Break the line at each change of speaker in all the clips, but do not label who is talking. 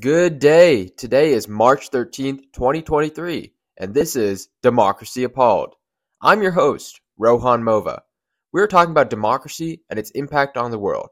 Good day. Today is March 13th, 2023, and this is Democracy Appalled. I'm your host, Rohan Mova. We're talking about democracy and its impact on the world.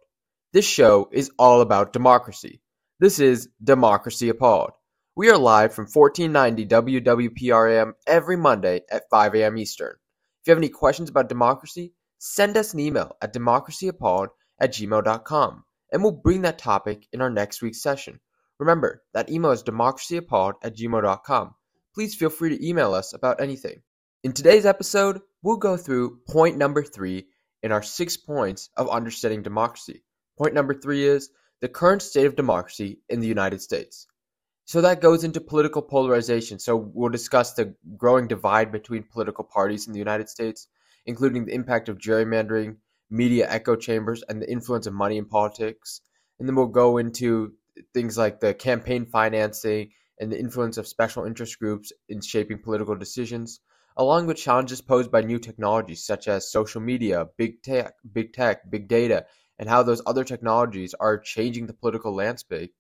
This show is all about democracy. This is Democracy Appalled. We are live from 1490 WWPRM every Monday at 5 a.m. Eastern. If you have any questions about democracy, send us an email at democracyappalled at gmail.com, and we'll bring that topic in our next week's session. Remember, that email is democracyappalled at gmail.com. Please feel free to email us about anything. In today's episode, we'll go through point number three in our six points of understanding democracy. Point number three is the current state of democracy in the United States. So that goes into political polarization. So we'll discuss the growing divide between political parties in the United States, including the impact of gerrymandering, media echo chambers, and the influence of money in politics. And then we'll go into things like the campaign financing and the influence of special interest groups in shaping political decisions, along with challenges posed by new technologies such as social media, big tech, big tech, big data, and how those other technologies are changing the political landscape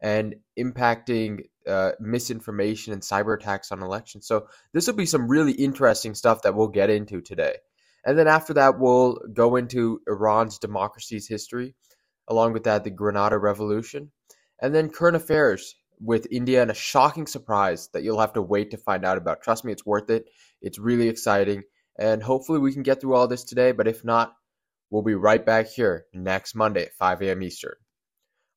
and impacting uh, misinformation and cyber attacks on elections. So this will be some really interesting stuff that we'll get into today. And then after that, we'll go into Iran's democracy's history, along with that, the Grenada Revolution, and then current affairs with India and a shocking surprise that you'll have to wait to find out about. Trust me, it's worth it. It's really exciting. And hopefully we can get through all this today, but if not, we'll be right back here next Monday at 5 a.m. Eastern.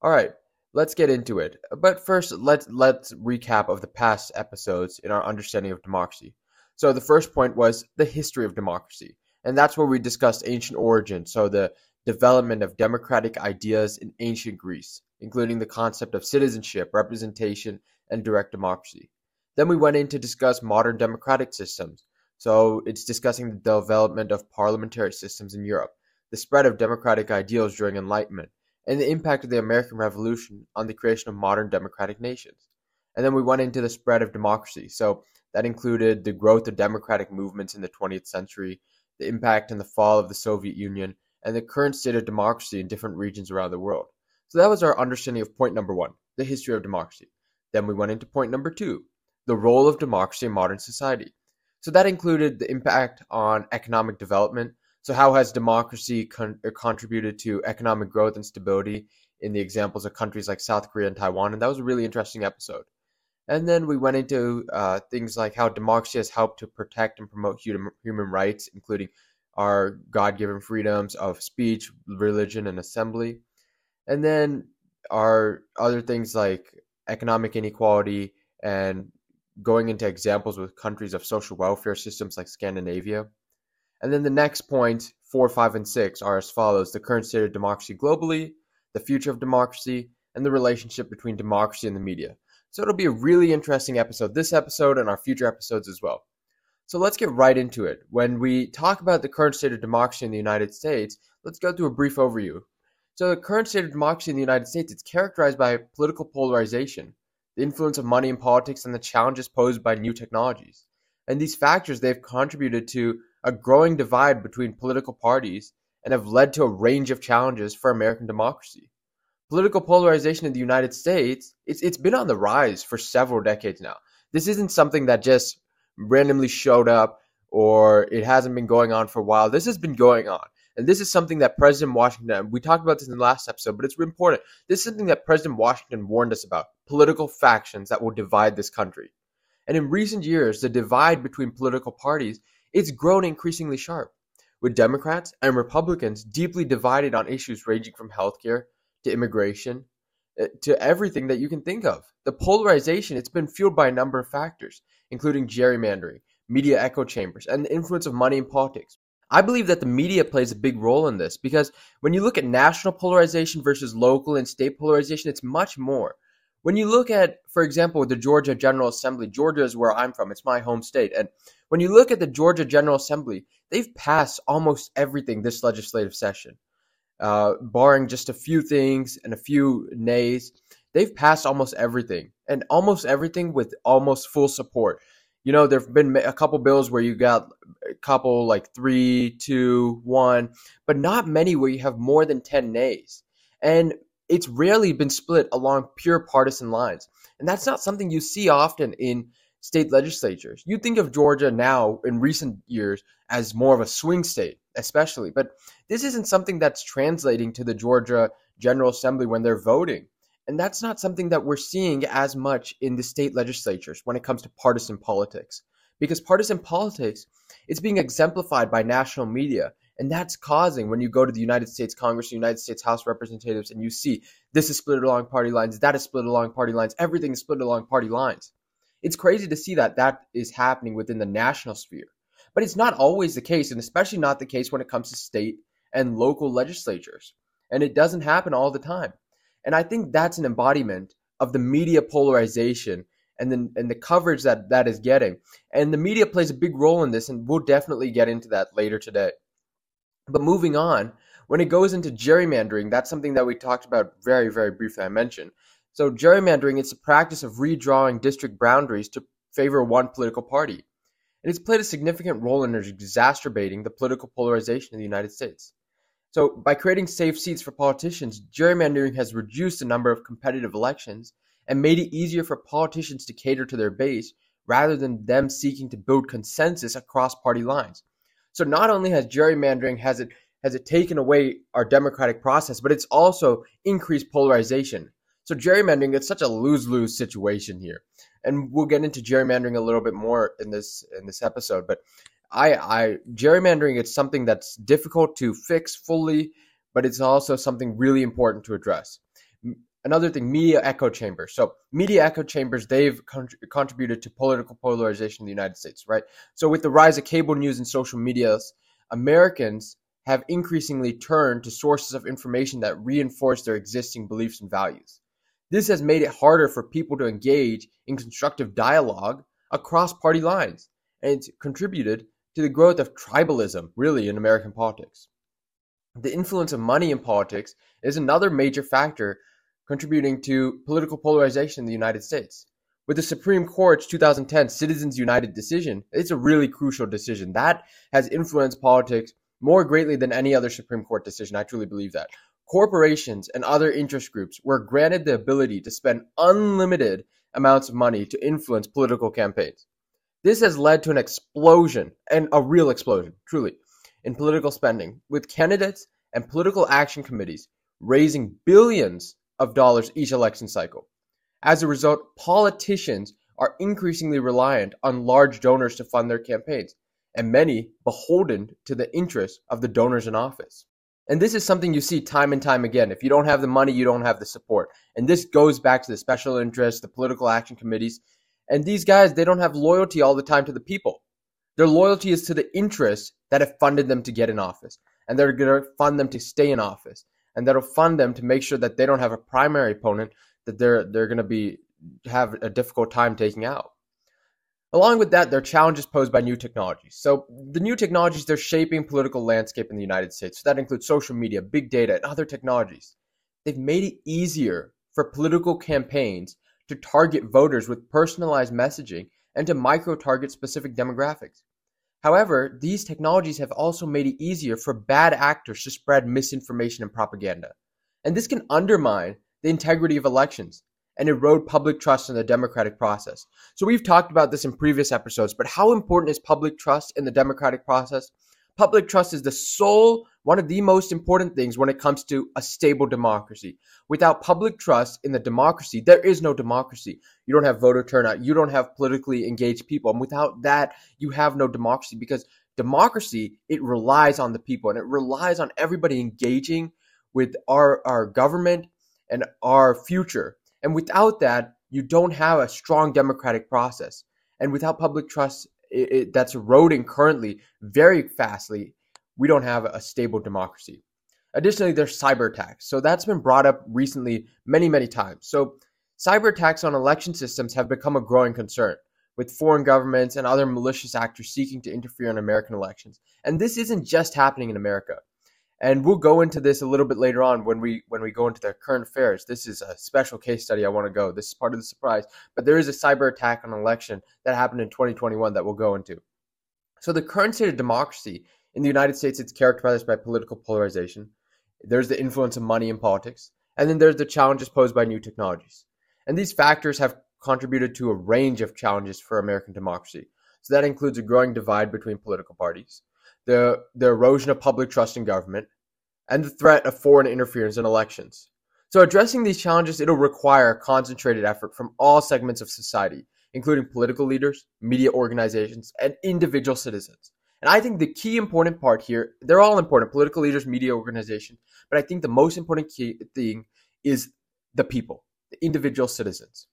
All right, let's get into it. But first, let's let's recap of the past episodes in our understanding of democracy. So the first point was the history of democracy, and that's where we discussed ancient origins, so the development of democratic ideas in ancient Greece including the concept of citizenship, representation, and direct democracy. Then we went in to discuss modern democratic systems. So it's discussing the development of parliamentary systems in Europe, the spread of democratic ideals during Enlightenment, and the impact of the American Revolution on the creation of modern democratic nations. And then we went into the spread of democracy. So that included the growth of democratic movements in the 20th century, the impact and the fall of the Soviet Union, and the current state of democracy in different regions around the world. So that was our understanding of point number one, the history of democracy. Then we went into point number two, the role of democracy in modern society. So that included the impact on economic development. So how has democracy con- uh, contributed to economic growth and stability in the examples of countries like South Korea and Taiwan? And that was a really interesting episode. And then we went into uh, things like how democracy has helped to protect and promote human, human rights, including our God given freedoms of speech, religion, and assembly. And then are other things like economic inequality and going into examples with countries of social welfare systems like Scandinavia. And then the next point, four, five, and six, are as follows the current state of democracy globally, the future of democracy, and the relationship between democracy and the media. So it'll be a really interesting episode, this episode and our future episodes as well. So let's get right into it. When we talk about the current state of democracy in the United States, let's go through a brief overview. So the current state of democracy in the United States is characterized by political polarization, the influence of money in politics, and the challenges posed by new technologies. And these factors they've contributed to a growing divide between political parties and have led to a range of challenges for American democracy. Political polarization in the United States, it's, it's been on the rise for several decades now. This isn't something that just randomly showed up or it hasn't been going on for a while. This has been going on. And this is something that President Washington, we talked about this in the last episode, but it's important. This is something that President Washington warned us about political factions that will divide this country. And in recent years, the divide between political parties it's grown increasingly sharp, with Democrats and Republicans deeply divided on issues ranging from healthcare to immigration uh, to everything that you can think of. The polarization it's been fueled by a number of factors, including gerrymandering, media echo chambers, and the influence of money in politics. I believe that the media plays a big role in this because when you look at national polarization versus local and state polarization, it's much more. When you look at, for example, the Georgia General Assembly, Georgia is where I'm from, it's my home state. And when you look at the Georgia General Assembly, they've passed almost everything this legislative session, uh, barring just a few things and a few nays. They've passed almost everything, and almost everything with almost full support you know, there've been a couple bills where you got a couple like three, two, one, but not many where you have more than 10 nays. And it's rarely been split along pure partisan lines. And that's not something you see often in state legislatures. You think of Georgia now in recent years as more of a swing state, especially, but this isn't something that's translating to the Georgia General Assembly when they're voting. And that's not something that we're seeing as much in the state legislatures when it comes to partisan politics. Because partisan politics is being exemplified by national media. And that's causing when you go to the United States Congress, the United States House of Representatives, and you see this is split along party lines, that is split along party lines, everything is split along party lines. It's crazy to see that that is happening within the national sphere. But it's not always the case, and especially not the case when it comes to state and local legislatures. And it doesn't happen all the time. And I think that's an embodiment of the media polarization and then and the coverage that that is getting. And the media plays a big role in this, and we'll definitely get into that later today. But moving on, when it goes into gerrymandering, that's something that we talked about very, very briefly. I mentioned. So gerrymandering is the practice of redrawing district boundaries to favor one political party. And it's played a significant role in exacerbating the political polarization in the United States. So, by creating safe seats for politicians, gerrymandering has reduced the number of competitive elections and made it easier for politicians to cater to their base rather than them seeking to build consensus across party lines. So, not only has gerrymandering has it has it taken away our democratic process, but it's also increased polarization. So gerrymandering, it's such a lose-lose situation here. And we'll get into gerrymandering a little bit more in this in this episode, but I, I gerrymandering it's something that's difficult to fix fully, but it's also something really important to address. Another thing, media echo chambers. So media echo chambers, they've con- contributed to political polarization in the United States, right? So with the rise of cable news and social medias, Americans have increasingly turned to sources of information that reinforce their existing beliefs and values. This has made it harder for people to engage in constructive dialogue across party lines, and it's contributed to the growth of tribalism, really, in American politics. The influence of money in politics is another major factor contributing to political polarization in the United States. With the Supreme Court's 2010 Citizens United decision, it's a really crucial decision. That has influenced politics more greatly than any other Supreme Court decision. I truly believe that. Corporations and other interest groups were granted the ability to spend unlimited amounts of money to influence political campaigns. This has led to an explosion, and a real explosion, truly, in political spending, with candidates and political action committees raising billions of dollars each election cycle. As a result, politicians are increasingly reliant on large donors to fund their campaigns, and many beholden to the interests of the donors in office. And this is something you see time and time again. If you don't have the money, you don't have the support. And this goes back to the special interests, the political action committees. And these guys, they don't have loyalty all the time to the people. Their loyalty is to the interests that have funded them to get in office. And they're going to fund them to stay in office. And that'll fund them to make sure that they don't have a primary opponent that they're they're going to be have a difficult time taking out. Along with that, there are challenges posed by new technologies. So, the new technologies, they're shaping political landscape in the United States. So that includes social media, big data, and other technologies. They've made it easier for political campaigns to target voters with personalized messaging and to micro target specific demographics. However, these technologies have also made it easier for bad actors to spread misinformation and propaganda. And this can undermine the integrity of elections and erode public trust in the democratic process. So we've talked about this in previous episodes, but how important is public trust in the democratic process? Public trust is the sole, one of the most important things when it comes to a stable democracy. Without public trust in the democracy, there is no democracy. You don't have voter turnout. You don't have politically engaged people. And without that, you have no democracy because democracy, it relies on the people and it relies on everybody engaging with our, our government and our future. And without that, you don't have a strong democratic process. And without public trust it, it, that's eroding currently very fastly, we don't have a stable democracy. Additionally, there's cyber attacks. So that's been brought up recently many, many times. So cyber attacks on election systems have become a growing concern with foreign governments and other malicious actors seeking to interfere in American elections. And this isn't just happening in America and we'll go into this a little bit later on when we when we go into the current affairs. This is a special case study. I want to go. This is part of the surprise, but there is a cyber attack on election that happened in 2021 that we'll go into. So the current state of democracy in the United States it's characterized by political polarization. There's the influence of money in politics, And then there's the challenges posed by new technologies. And these factors have contributed to a range of challenges for American democracy. So that includes a growing divide between political parties, the, the erosion of public trust in government, and the threat of foreign interference in elections. So addressing these challenges, it'll require a concentrated effort from all segments of society, including political leaders, media organizations, and individual citizens. And I think the key important part here, they're all important, political leaders, media organizations, but I think the most important key thing is the people, the individual citizens.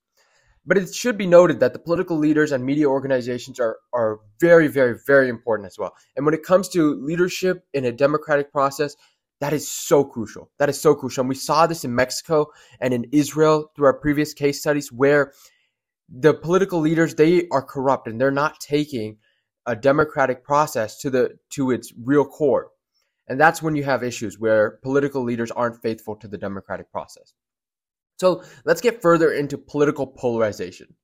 But it should be noted that the political leaders and media organizations are, are very, very, very important as well. And when it comes to leadership in a democratic process, that is so crucial. That is so crucial. And we saw this in Mexico and in Israel through our previous case studies where the political leaders they are corrupt and they're not taking a democratic process to the to its real core. And that's when you have issues where political leaders aren't faithful to the democratic process. So let's get further into political polarization.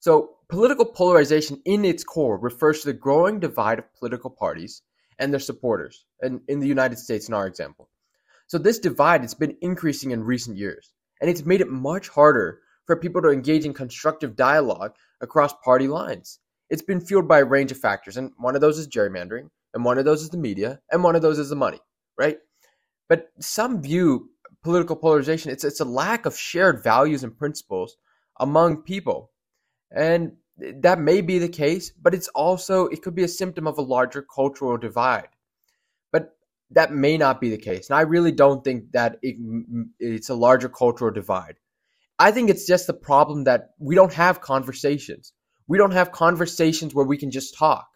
So, political polarization in its core refers to the growing divide of political parties and their supporters, and in the United States, in our example. So, this divide has been increasing in recent years, and it's made it much harder for people to engage in constructive dialogue across party lines. It's been fueled by a range of factors, and one of those is gerrymandering, and one of those is the media, and one of those is the money, right? But some view political polarization, it's it's a lack of shared values and principles among people. And that may be the case, but it's also it could be a symptom of a larger cultural divide. But that may not be the case. And I really don't think that it, it's a larger cultural divide. I think it's just the problem that we don't have conversations. We don't have conversations where we can just talk.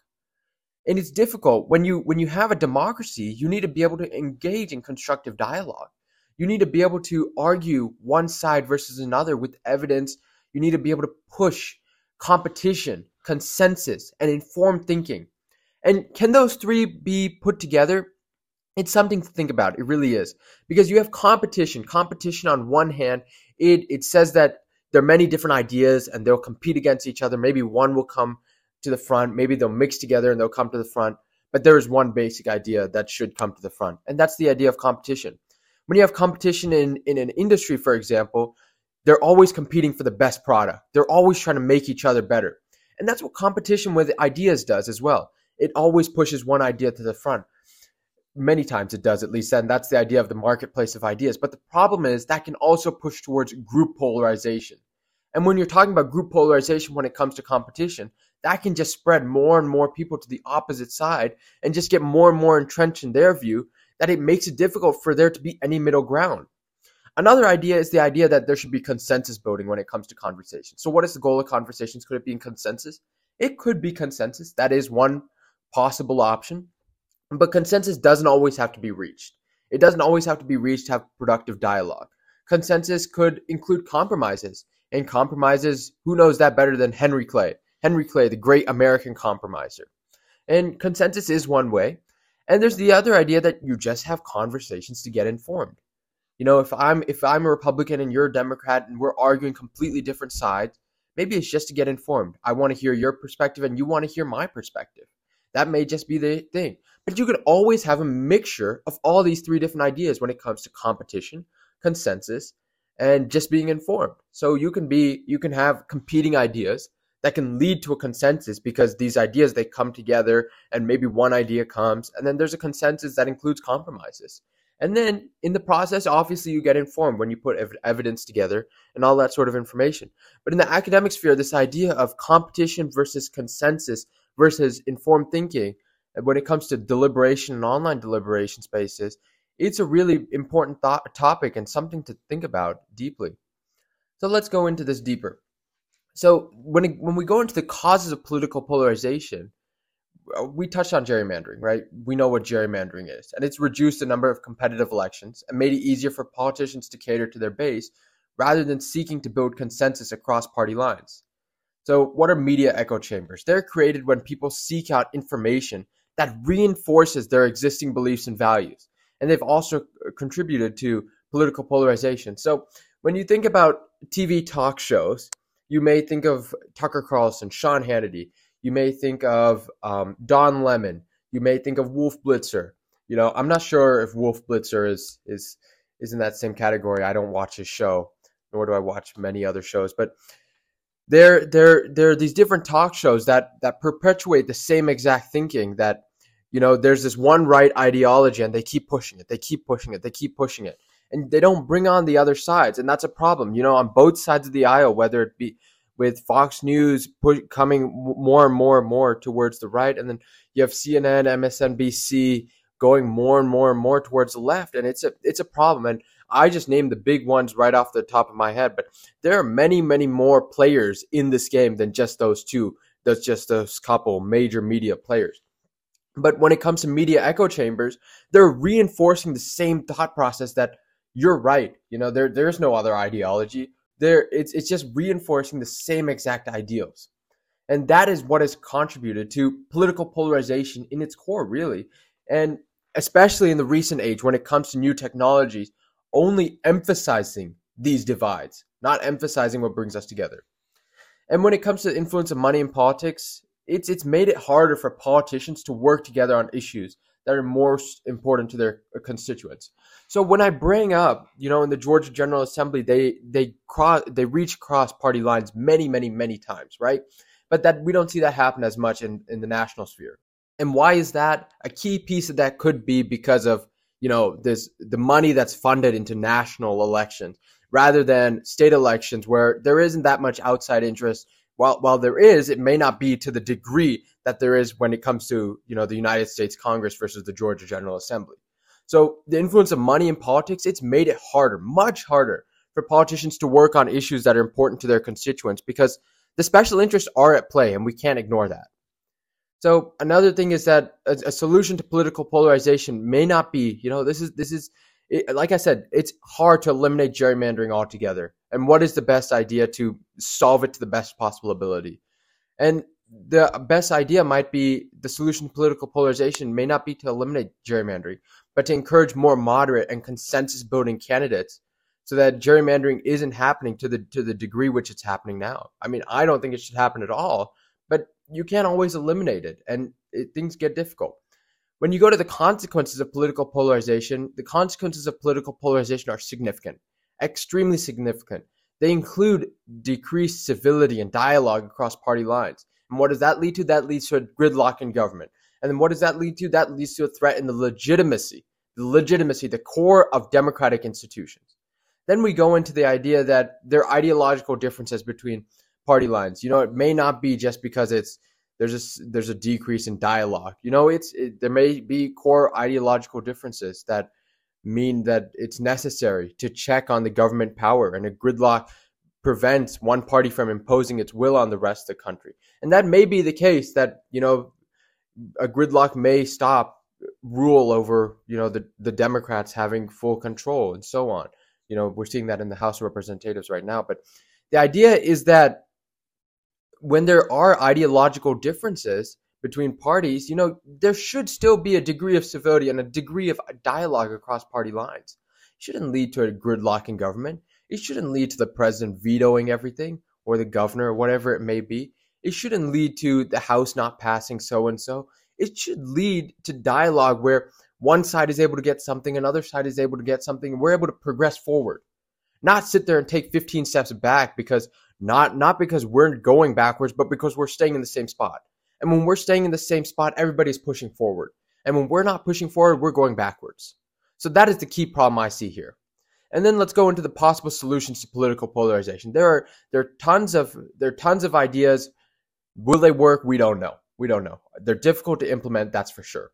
And it's difficult when you when you have a democracy, you need to be able to engage in constructive dialogue. You need to be able to argue one side versus another with evidence. You need to be able to push competition, consensus, and informed thinking. And can those three be put together? It's something to think about. It really is. Because you have competition. Competition on one hand, it, it says that there are many different ideas and they'll compete against each other. Maybe one will come to the front, maybe they'll mix together and they'll come to the front. But there is one basic idea that should come to the front, and that's the idea of competition when you have competition in, in an industry, for example, they're always competing for the best product. They're always trying to make each other better. And that's what competition with ideas does as well. It always pushes one idea to the front. Many times it does, at least, and that's the idea of the marketplace of ideas. But the problem is that can also push towards group polarization. And when you're talking about group polarization when it comes to competition, that can just spread more and more people to the opposite side and just get more and more entrenched in their view that it makes it difficult for there to be any middle ground. Another idea is the idea that there should be consensus building when it comes to conversations. So, what is the goal of conversations? Could it be in consensus? It could be consensus. That is one possible option. But consensus doesn't always have to be reached. It doesn't always have to be reached to have productive dialogue. Consensus could include compromises. And compromises, who knows that better than Henry Clay? Henry Clay, the great American compromiser. And consensus is one way. And there's the other idea that you just have conversations to get informed. You know, if I'm if I'm a Republican and you're a Democrat and we're arguing completely different sides, maybe it's just to get informed. I want to hear your perspective and you want to hear my perspective. That may just be the thing. But you can always have a mixture of all these three different ideas when it comes to competition, consensus, and just being informed. So you can be you can have competing ideas that can lead to a consensus because these ideas they come together and maybe one idea comes and then there's a consensus that includes compromises. And then in the process obviously you get informed when you put ev- evidence together and all that sort of information. But in the academic sphere this idea of competition versus consensus versus informed thinking uh, when it comes to deliberation and online deliberation spaces it's a really important thought, topic and something to think about deeply. So let's go into this deeper so when it, when we go into the causes of political polarization, uh, we touched on gerrymandering, right? We know what gerrymandering is, and it's reduced the number of competitive elections and made it easier for politicians to cater to their base rather than seeking to build consensus across party lines. So, what are media echo chambers? They're created when people seek out information that reinforces their existing beliefs and values. And they've also uh, contributed to political polarization. So, when you think about TV talk shows, you may think of Tucker Carlson, Sean Hannity. You may think of um, Don Lemon. You may think of Wolf Blitzer. You know, I'm not sure if Wolf Blitzer is is is in that same category. I don't watch his show, nor do I watch many other shows, but there there there are these different talk shows that that perpetuate the same exact thinking that you know there's this one right ideology and they keep pushing it they keep pushing it they keep pushing it and they don't bring on the other sides and that's a problem you know on both sides of the aisle whether it be with Fox News push, coming more and more and more towards the right and then you have CNN MSNBC going more and more and more towards the left and it's a it's a problem and I just named the big ones right off the top of my head, but there are many, many more players in this game than just those two. That's just those couple major media players. But when it comes to media echo chambers, they're reinforcing the same thought process that you're right. You know, there there's no other ideology. There it's it's just reinforcing the same exact ideals. And that is what has contributed to political polarization in its core, really. And especially in the recent age when it comes to new technologies, only emphasizing these divides, not emphasizing what brings us together. And when it comes to the influence of money in politics, it's it's made it harder for politicians to work together on issues that are most important to their constituents. So when I bring up, you know, in the Georgia General Assembly, they they cross they reach cross party lines many, many, many times, right? But that we don't see that happen as much in, in the national sphere. And why is that? A key piece of that could be because of you know this the money that's funded into national elections rather than state elections where there isn't that much outside interest while while there is it may not be to the degree that there is when it comes to you know the United States Congress versus the Georgia General Assembly. So the influence of money in politics it's made it harder much harder for politicians to work on issues that are important to their constituents because the special interests are at play and we can't ignore that. So another thing is that a, a, solution to political polarization may not be, you know, this is this is it, like I said, it's hard to eliminate gerrymandering altogether. And what is the best idea to solve it to the best possible ability? And the best idea might be the solution to political polarization may not be to eliminate gerrymandering, but to encourage more moderate and consensus building candidates so that gerrymandering isn't happening to the to the degree which it's happening now. I mean, I don't think it should happen at all, but you can't always eliminate it, and it, things get difficult. When you go to the consequences of political polarization, the consequences of political polarization are significant, extremely significant. They include decreased civility and dialogue across party lines. And what does that lead to? That leads to a gridlock in government. And then what does that lead to? That leads to a threat in the legitimacy, the legitimacy, the core of democratic institutions. Then we go into the idea that there are ideological differences between party lines. You know, it may not be just because it's there's a there's a decrease in dialogue. You know, it's it, there may be core ideological differences that mean that it's necessary to check on the government power and a gridlock prevents one party from imposing its will on the rest of the country. And that may be the case that, you know, a gridlock may stop rule over, you know, the, the Democrats having full control and so on. You know, we're seeing that in the House of Representatives right now. But the idea is that when there are ideological differences between parties, you know, there should still be a degree of civility and a degree of dialogue across party lines. It shouldn't lead to a gridlock in government. It shouldn't lead to the president vetoing everything or the governor or whatever it may be. It shouldn't lead to the House not passing so and so. It should lead to dialogue where one side is able to get something, another side is able to get something, and we're able to progress forward. Not sit there and take 15 steps back because not not because we're going backwards, but because we're staying in the same spot. And when we're staying in the same spot, everybody's pushing forward. And when we're not pushing forward, we're going backwards. So that is the key problem I see here. And then let's go into the possible solutions to political polarization. There are there are tons of there are tons of ideas. Will they work? We don't know. We don't know. They're difficult to implement, that's for sure.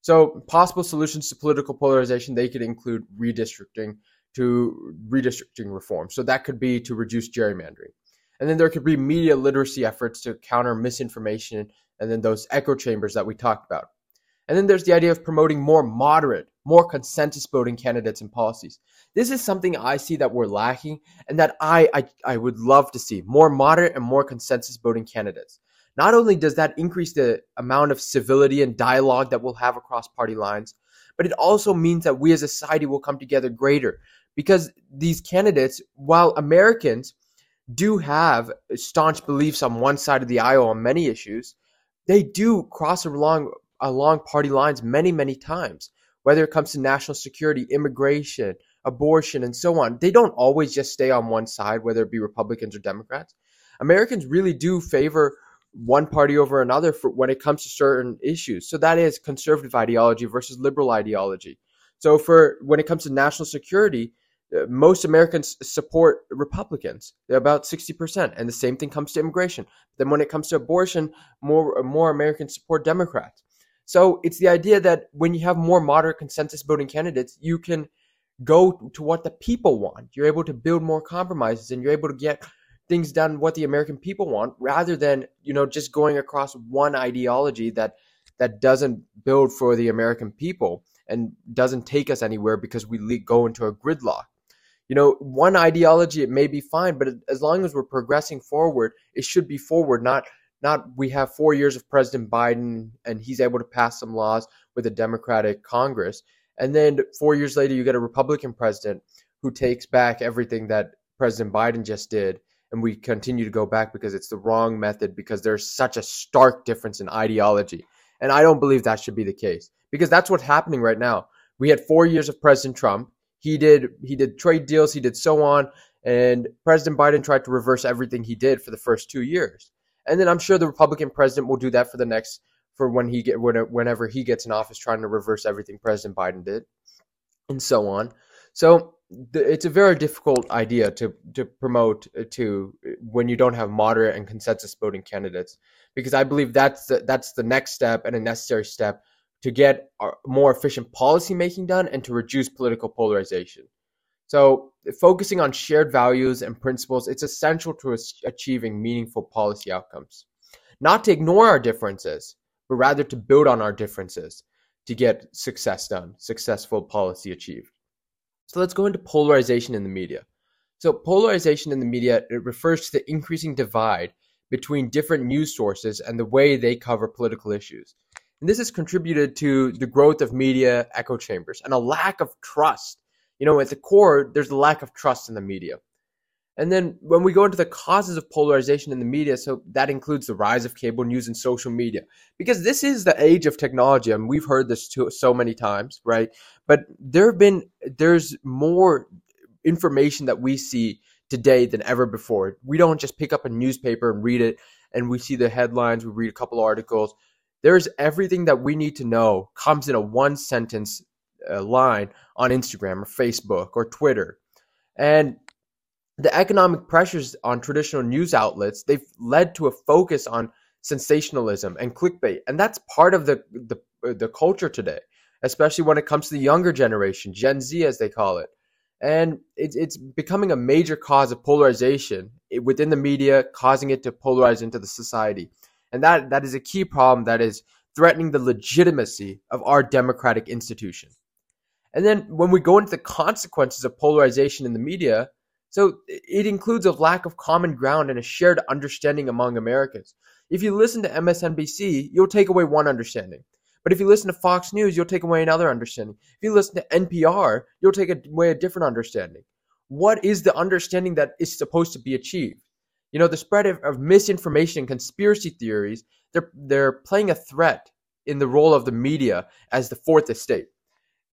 So possible solutions to political polarization, they could include redistricting to redistricting reform. So that could be to reduce gerrymandering. And then there could be media literacy efforts to counter misinformation and then those echo chambers that we talked about. And then there's the idea of promoting more moderate, more consensus voting candidates and policies. This is something I see that we're lacking and that I, I, I would love to see more moderate and more consensus voting candidates. Not only does that increase the amount of civility and dialogue that we'll have across party lines, but it also means that we as a society will come together greater because these candidates, while Americans do have staunch beliefs on one side of the aisle on many issues, they do cross along along party lines many, many times, whether it comes to national security, immigration, abortion, and so on, they don't always just stay on one side, whether it be Republicans or Democrats. Americans really do favor one party over another for when it comes to certain issues. So that is conservative ideology versus liberal ideology. So for when it comes to national security, Uh, most Americans support Republicans. They're about 60%. And the same thing comes to immigration. Then when it comes to abortion, more more Americans support Democrats. So it's the idea that when you have more moderate consensus voting candidates, you can go to what the people want. You're able to build more compromises and you're able to get things done what the American people want rather than, you know, just going across one ideology that that doesn't build for the American people and doesn't take us anywhere because we go into a gridlock. You know, one ideology it may be fine, but as long as we're progressing forward, it should be forward, not not we have 4 years of President Biden and he's able to pass some laws with a Democratic Congress and then 4 years later you get a Republican president who takes back everything that President Biden just did and we continue to go back because it's the wrong method because there's such a stark difference in ideology. And I don't believe that should be the case because that's what's happening right now. We had 4 years of President Trump. He did he did trade deals, he did so on, and President Biden tried to reverse everything he did for the first 2 years. And then I'm sure the Republican president will do that for the next for when he get whenever he gets in office trying to reverse everything President Biden did and so on. So it's a very difficult idea to to promote uh, to uh, when you don't have moderate and consensus voting candidates because I believe that's the, that's the next step and a necessary step to get more efficient policy making done and to reduce political polarization. So focusing on shared values and principles it's essential to achieving meaningful policy outcomes. Not to ignore our differences, but rather to build on our differences to get success done, successful policy achieved. So let's go into polarization in the media. So polarization in the media it refers to the increasing divide between different news sources and the way they cover political issues. And this has contributed to the growth of media echo chambers and a lack of trust. You know, at the core, there's a lack of trust in the media. And then when we go into the causes of polarization in the media, so that includes the rise of cable news and social media, because this is the age of technology. I and mean, we've heard this too, so many times, right? But there have been, there's more information that we see today than ever before. We don't just pick up a newspaper and read it and we see the headlines, we read a couple articles. There's everything that we need to know comes in a one sentence uh, line on Instagram or Facebook or Twitter. And the economic pressures on traditional news outlets they've led to a focus on sensationalism and clickbait. And that's part of the the, the culture today especially when it comes to the younger generation gen z as they call it. And it's it's becoming a major cause of polarization within the media causing it to polarize into the society and that that is a key problem that is threatening the legitimacy of our democratic institution and then when we go into the consequences of polarization in the media so it includes a lack of common ground and a shared understanding among Americans. If you listen to MSNBC, you'll take away one understanding. But if you listen to Fox News, you'll take away another understanding. If you listen to NPR, you'll take away a different understanding. What is the understanding that is supposed to be achieved? You know, the spread of, of misinformation and conspiracy theories, they're, they're playing a threat in the role of the media as the fourth estate.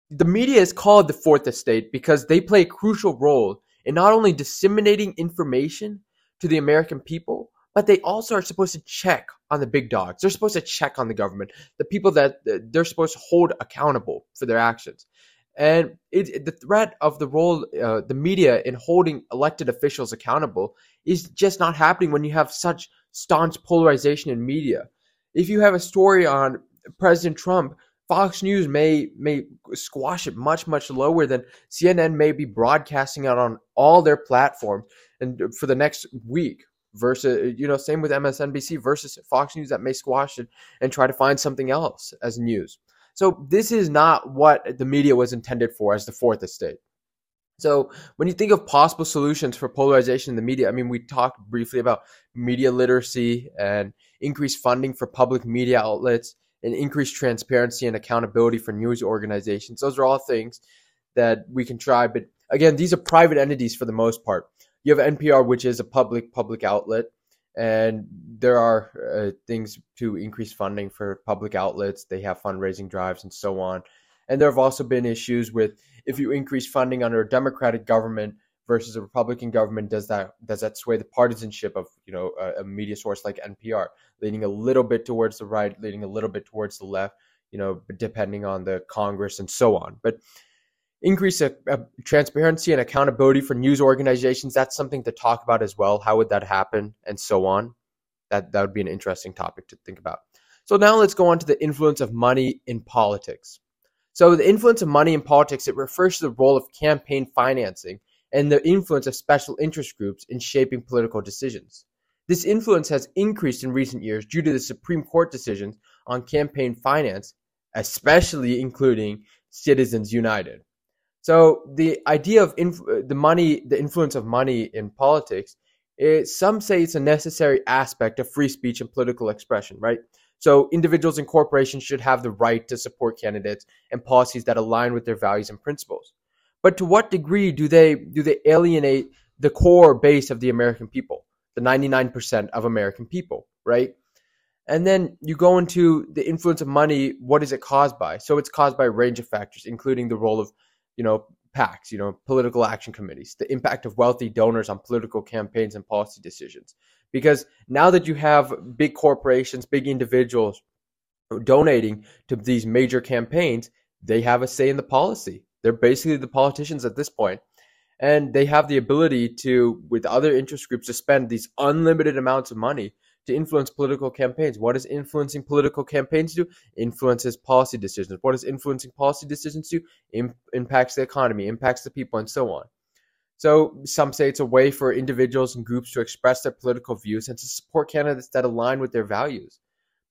The media is called the fourth estate because they play a crucial role in not only disseminating information to the American people, but they also are supposed to check on the big dogs. They're supposed to check on the government, the people that they're supposed to hold accountable for their actions. And it, the threat of the role, uh, the media in holding elected officials accountable is just not happening when you have such staunch polarization in media. If you have a story on President Trump Fox News may may squash it much much lower than CNN may be broadcasting out on all their platforms and for the next week versus you know same with MSNBC versus Fox News that may squash it and try to find something else as news. So this is not what the media was intended for as the fourth estate. So when you think of possible solutions for polarization in the media, I mean we talked briefly about media literacy and increased funding for public media outlets and increased transparency and accountability for news organizations. Those are all things that we can try. But again, these are private entities for the most part. You have NPR, which is a public public outlet, and there are uh, things to increase funding for public outlets. They have fundraising drives and so on. And there have also been issues with if you increase funding under a Democratic government versus a Republican government, does that does that sway the partisanship of you know a, a media source like NPR, leaning a little bit towards the right, leaning a little bit towards the left, you know, depending on the Congress and so on. But increase a, a transparency and accountability for news organizations. That's something to talk about as well. How would that happen, and so on. That that would be an interesting topic to think about. So now let's go on to the influence of money in politics. So the influence of money in politics it refers to the role of campaign financing and the influence of special interest groups in shaping political decisions. This influence has increased in recent years due to the Supreme Court decisions on campaign finance, especially including Citizens United. So the idea of inf- the money, the influence of money in politics, it, some say it's a necessary aspect of free speech and political expression, right? So individuals and corporations should have the right to support candidates and policies that align with their values and principles. But to what degree do they do they alienate the core base of the American people, the 99% of American people, right? And then you go into the influence of money. What is it caused by? So it's caused by a range of factors, including the role of you know, PACs, you know, political action committees, the impact of wealthy donors on political campaigns and policy decisions. Because now that you have big corporations, big individuals donating to these major campaigns, they have a say in the policy. They're basically the politicians at this point. And they have the ability to, with other interest groups, to spend these unlimited amounts of money to influence political campaigns. What does influencing political campaigns do? Influences policy decisions. What does influencing policy decisions do? Im- impacts the economy, impacts the people, and so on. So some say it's a way for individuals and groups to express their political views and to support candidates that align with their values.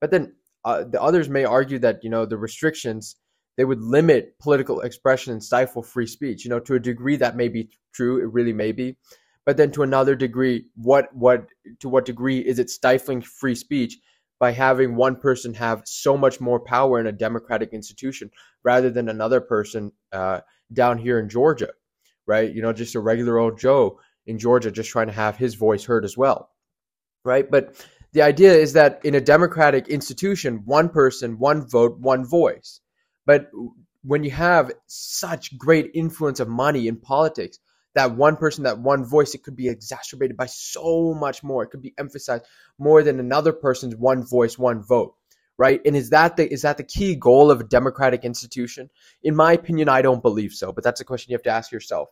But then uh, the others may argue that you know the restrictions they would limit political expression and stifle free speech. You know, to a degree that may be true. It really may be but then to another degree what what to what degree is it stifling free speech by having one person have so much more power in a democratic institution rather than another person uh, down here in Georgia, right? You know, just a regular old Joe in Georgia just trying to have his voice heard as well, right? But the idea is that in a democratic institution, one person, one vote, one voice. But when you have such great influence of money in politics, that one person, that one voice, it could be exacerbated by so much more. It could be emphasized more than another person's one voice, one vote. Right? And is that the is that the key goal of a democratic institution? In my opinion, I don't believe so, but that's a question you have to ask yourself.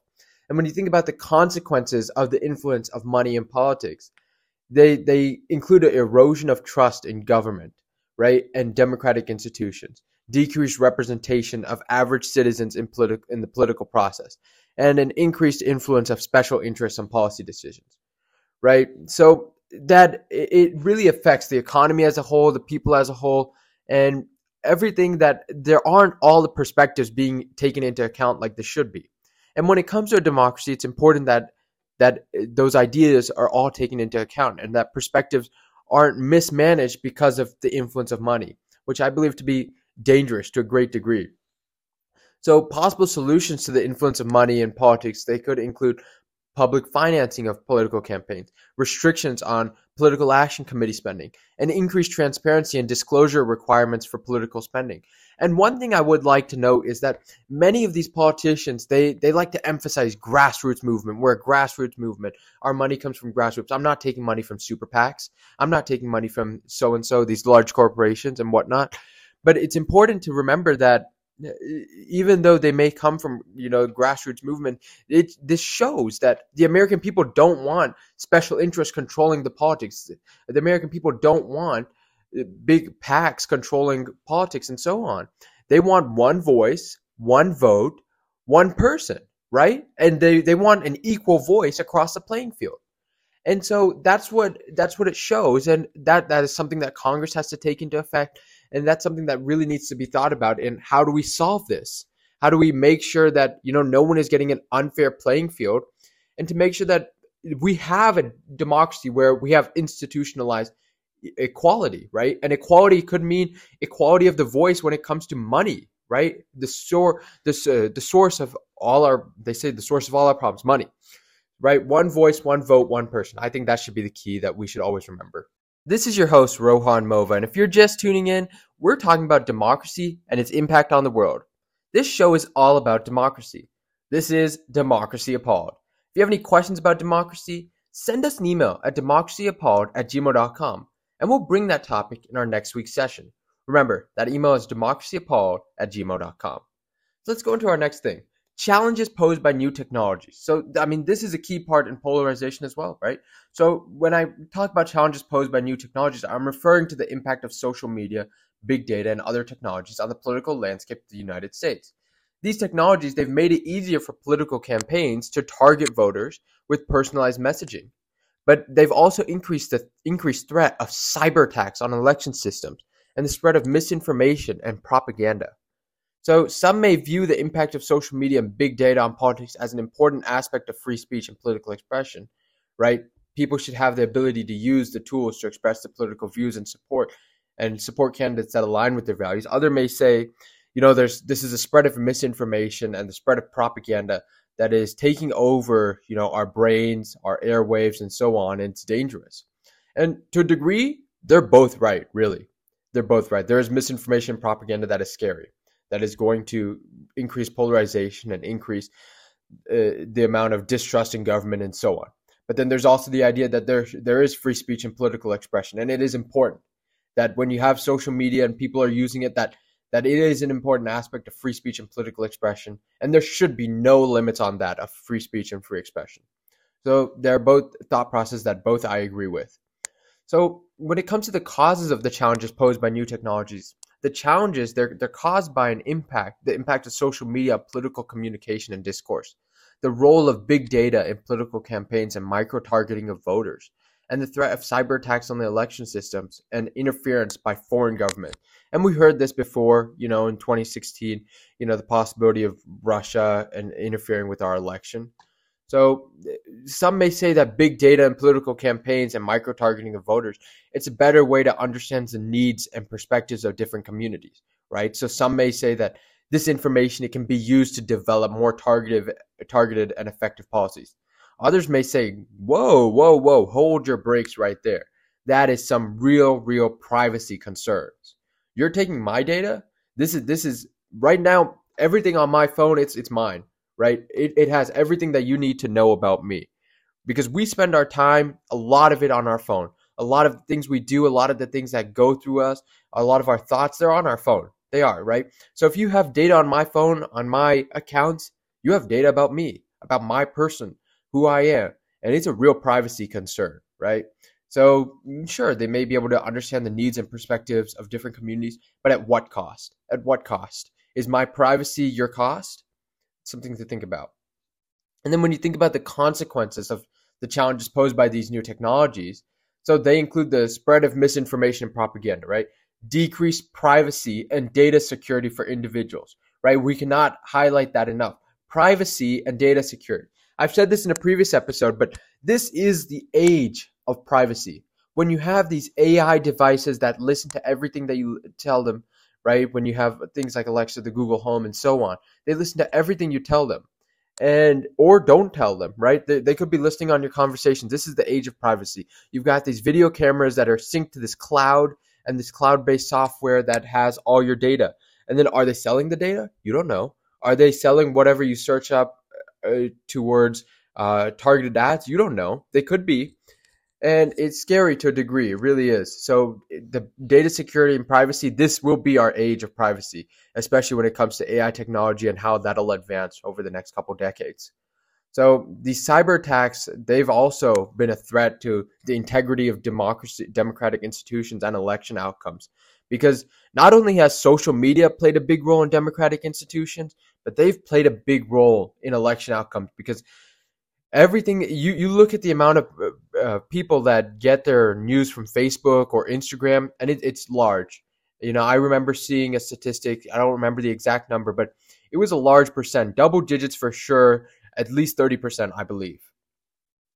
And when you think about the consequences of the influence of money in politics, they they include an erosion of trust in government, right? And democratic institutions, decreased representation of average citizens in politi- in the political process and an increased influence of special interests on policy decisions, right? So that it really affects the economy as a whole, the people as a whole, and everything that there aren't all the perspectives being taken into account like they should be. And when it comes to a democracy, it's important that that uh, those ideas are all taken into account and that perspectives aren't mismanaged because of the influence of money, which I believe to be dangerous to a great degree. So possible solutions to the influence of money in politics, they could include public financing of political campaigns, restrictions on political action committee spending, and increased transparency and disclosure requirements for political spending. And one thing I would like to note is that many of these politicians they they like to emphasize grassroots movement. We're a grassroots movement. Our money comes from grassroots. I'm not taking money from super PACs. I'm not taking money from so and so, these large corporations and whatnot. But it's important to remember that even though they may come from you know grassroots movement it this shows that the american people don't want special interests controlling the politics. The american people don't want uh, big PACs controlling politics and so on. They want one voice one vote one person right? And they they want an equal voice across the playing field. And so that's what that's what it shows. And that that is something that congress has to take into effect and that's something that really needs to be thought about and how do we solve this? How do we make sure that you know no one is getting an unfair playing field? And to make sure that we have a democracy where we have institutionalized equality right? And equality could mean equality of the voice when it comes to money right? The source this uh, the source of all our they say the source of all our problems money right? One voice one vote one person. I think that should be the key that we should always remember this is your host, Rohan Mova, and if you're just tuning in, we're talking about democracy and its impact on the world. This show is all about democracy. This is Democracy Appalled. If you have any questions about democracy, send us an email at democracyappalled at gmail.com and we'll bring that topic in our next week's session. Remember, that email is democracyappalled at gmail.com. So let's go into our next thing challenges posed by new technologies. So, I mean, this is a key part in polarization as well, right? So, when I talk about challenges posed by new technologies, I'm referring to the impact of social media, big data, and other technologies on the political landscape of the United States. These technologies, they've made it easier for political campaigns to target voters with personalized messaging. But they've also increased the increased threat of cyber attacks on election systems and the spread of misinformation and propaganda. So some may view the impact of social media and big data on politics as an important aspect of free speech and political expression, right? People should have the ability to use the tools to express their political views and support and support candidates that align with their values. Other may say, you know, there's this is a spread of misinformation and the spread of propaganda that is taking over, you know, our brains, our airwaves, and so on, and it's dangerous. And to a degree, they're both right, really. They're both right. There is misinformation and propaganda that is scary that is going to increase polarization and increase uh, the amount of distrust in government and so on. But then there's also the idea that there there is free speech and political expression, and it is important that when you have social media and people are using it, that that it is an important aspect of free speech and political expression, and there should be no limits on that of free speech and free expression. So they're both thought processes that both I agree with. So when it comes to the causes of the challenges posed by new technologies, the challenges they're they're caused by an impact, the impact of social media, political communication, and discourse, the role of big data in political campaigns and micro targeting of voters, and the threat of cyber attacks on the election systems and interference by foreign government. And we heard this before, you know, in 2016, you know, the possibility of Russia and interfering with our election. So some may say that big data and political campaigns and micro targeting of voters, it's a better way to understand the needs and perspectives of different communities, right? So some may say that this information it can be used to develop more targeted targeted and effective policies. Others may say, "Whoa, whoa, whoa, hold your brakes right there. That is some real real privacy concerns. You're taking my data? This is this is right now everything on my phone it's it's mine right? It, it has everything that you need to know about me because we spend our time, a lot of it on our phone. A lot of things we do, a lot of the things that go through us, a lot of our thoughts, they're on our phone. They are, right? So if you have data on my phone, on my accounts, you have data about me, about my person, who I am. And it's a real privacy concern, right? So, mm, sure, they may be able to understand the needs and perspectives of different communities, but at what cost? At what cost? Is my privacy your cost? Something to think about. And then when you think about the consequences of the challenges posed by these new technologies, so they include the spread of misinformation and propaganda, right? Decreased privacy and data security for individuals, right? We cannot highlight that enough. Privacy and data security. I've said this in a previous episode, but this is the age of privacy. When you have these AI devices that listen to everything that you tell them, right? When you have things like Alexa, the Google Home, and so on, they listen to everything you tell them, and or don't tell them, right? They, they could be listening on your conversations. This is the age of privacy. You've got these video cameras that are synced to this cloud and this cloud-based software that has all your data. And then, are they selling the data? You don't know. Are they selling whatever you search up uh, towards uh, targeted ads? You don't know. They could be and it's scary to a degree it really is. So the data security and privacy this will be our age of privacy especially when it comes to ai technology and how that'll advance over the next couple decades. So these cyber attacks they've also been a threat to the integrity of democracy democratic institutions and election outcomes. Because not only has social media played a big role in democratic institutions but they've played a big role in election outcomes because everything you you look at the amount of uh, uh, people that get their news from Facebook or Instagram, and it, it's large. You know, I remember seeing a statistic. I don't remember the exact number, but it was a large percent, double digits for sure, at least thirty percent, I believe.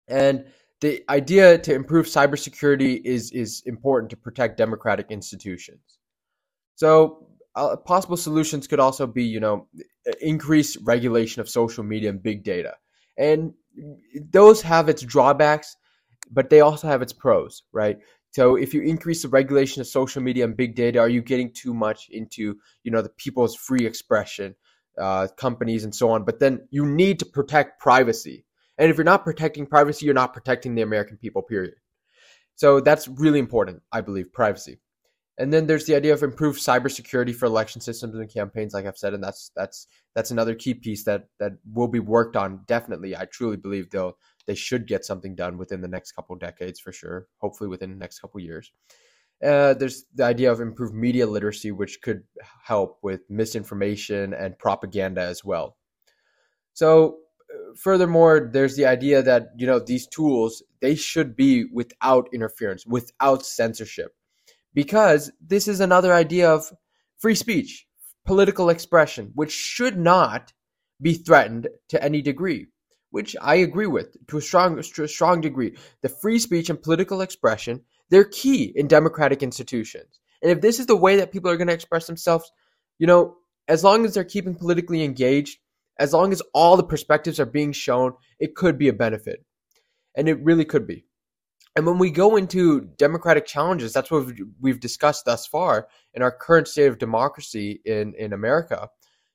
And the idea to improve cybersecurity is is important to protect democratic institutions. So uh, possible solutions could also be, you know, increase regulation of social media and big data. And those have its drawbacks, but they also have its pros, right? So if you increase the regulation of social media and big data, are you getting too much into you know the people's free expression? uh, companies and so on. But then you need to protect privacy. And if you're not protecting privacy, you're not protecting the American people, period. So that's really important, I believe, privacy. And then there's the idea of improved cybersecurity for election systems and campaigns, like I've said, and that's that's that's another key piece that that will be worked on. Definitely, I truly believe they'll they should get something done within the next couple decades for sure. Hopefully, within the next couple years. Uh, there's the idea of improved media literacy, which could help with misinformation and propaganda as well. So, uh, furthermore, there's the idea that you know these tools they should be without interference, without censorship, because this is another idea of free speech, political expression, which should not be threatened to any degree. Which I agree with to a strong, strong degree. The free speech and political expression they're key in democratic institutions. And if this is the way that people are going to express themselves, you know, as long as they're keeping politically engaged, as long as all the perspectives are being shown, it could be a benefit. And it really could be. And when we go into democratic challenges, that's what we've discussed thus far in our current state of democracy in, in America,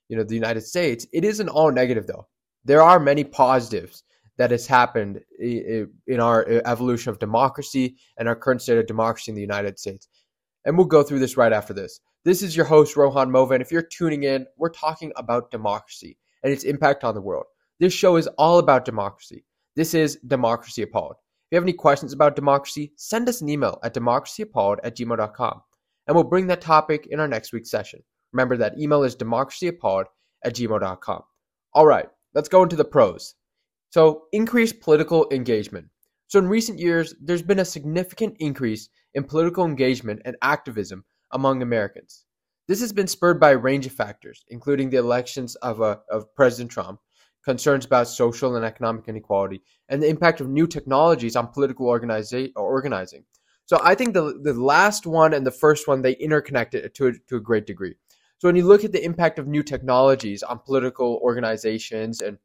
you know, the United States. It isn't all negative, though. There are many positives that has happened in our evolution of democracy and our current state of democracy in the United States. And we'll go through this right after this. This is your host, Rohan Mova, if you're tuning in, we're talking about democracy and its impact on the world. This show is all about democracy. This is Democracy Appalled. If you have any questions about democracy, send us an email at democracyappalled at gmail.com, and we'll bring that topic in our next week's session. Remember that email is democracyappalled at gmail.com. All right, let's go into the pros. So, increased political engagement. So, in recent years, there's been a significant increase in political engagement and activism among Americans. This has been spurred by a range of factors, including the elections of, uh, of President Trump, concerns about social and economic inequality, and the impact of new technologies on political organiza- organizing. So I think the, the last one and the first one, they interconnected to a, to a great degree. So when you look at the impact of new technologies on political organizations and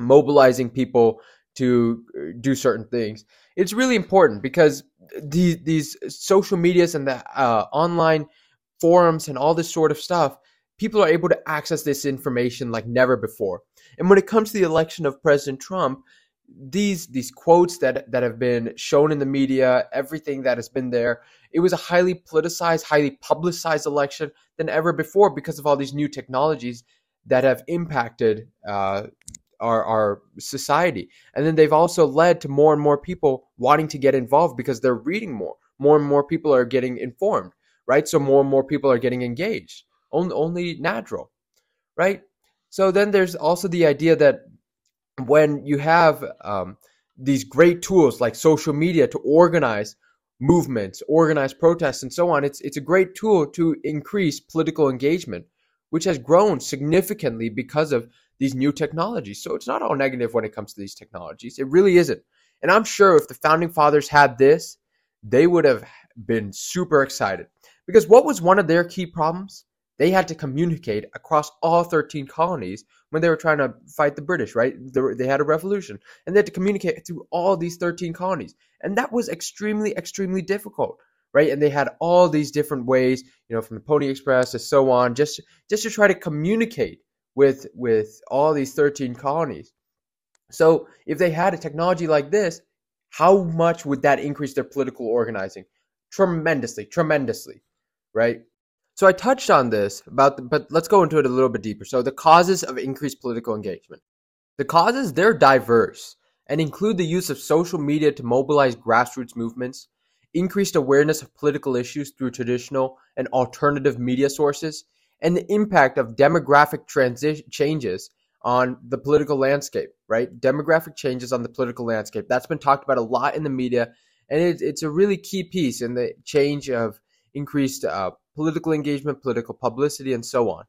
mobilizing people to uh, do certain things. It's really important because these these social medias and the uh, online forums and all this sort of stuff, people are able to access this information like never before. And when it comes to the election of President Trump, these these quotes that that have been shown in the media, everything that has been there, it was a highly politicized, highly publicized election than ever before because of all these new technologies that have impacted uh, our, our society. And then they've also led to more and more people wanting to get involved because they're reading more. More and more people are getting informed, right? So more and more people are getting engaged. Only, only natural, right? So then there's also the idea that when you have um, these great tools like social media to organize movements, organize protests, and so on, it's it's a great tool to increase political engagement, which has grown significantly because of these new technologies. So it's not all negative when it comes to these technologies. It really isn't. And I'm sure if the founding fathers had this, they would have been super excited. Because what was one of their key problems? They had to communicate across all 13 colonies when they were trying to fight the British, right? They had a revolution and they had to communicate through all these 13 colonies. And that was extremely, extremely difficult, right? And they had all these different ways, you know, from the Pony Express to so on, just, just to try to communicate with with all these 13 colonies. So if they had a technology like this, how much would that increase their political organizing? Tremendously, tremendously, right? So I touched on this about, the, but let's go into it a little bit deeper. So the causes of increased political engagement. The causes they're diverse and include the use of social media to mobilize grassroots movements, increased awareness of political issues through traditional and alternative media sources, and the impact of demographic transi- changes on the political landscape, right? Demographic changes on the political landscape. That's been talked about a lot in the media, and it, it's a really key piece in the change of increased uh, political engagement, political publicity, and so on.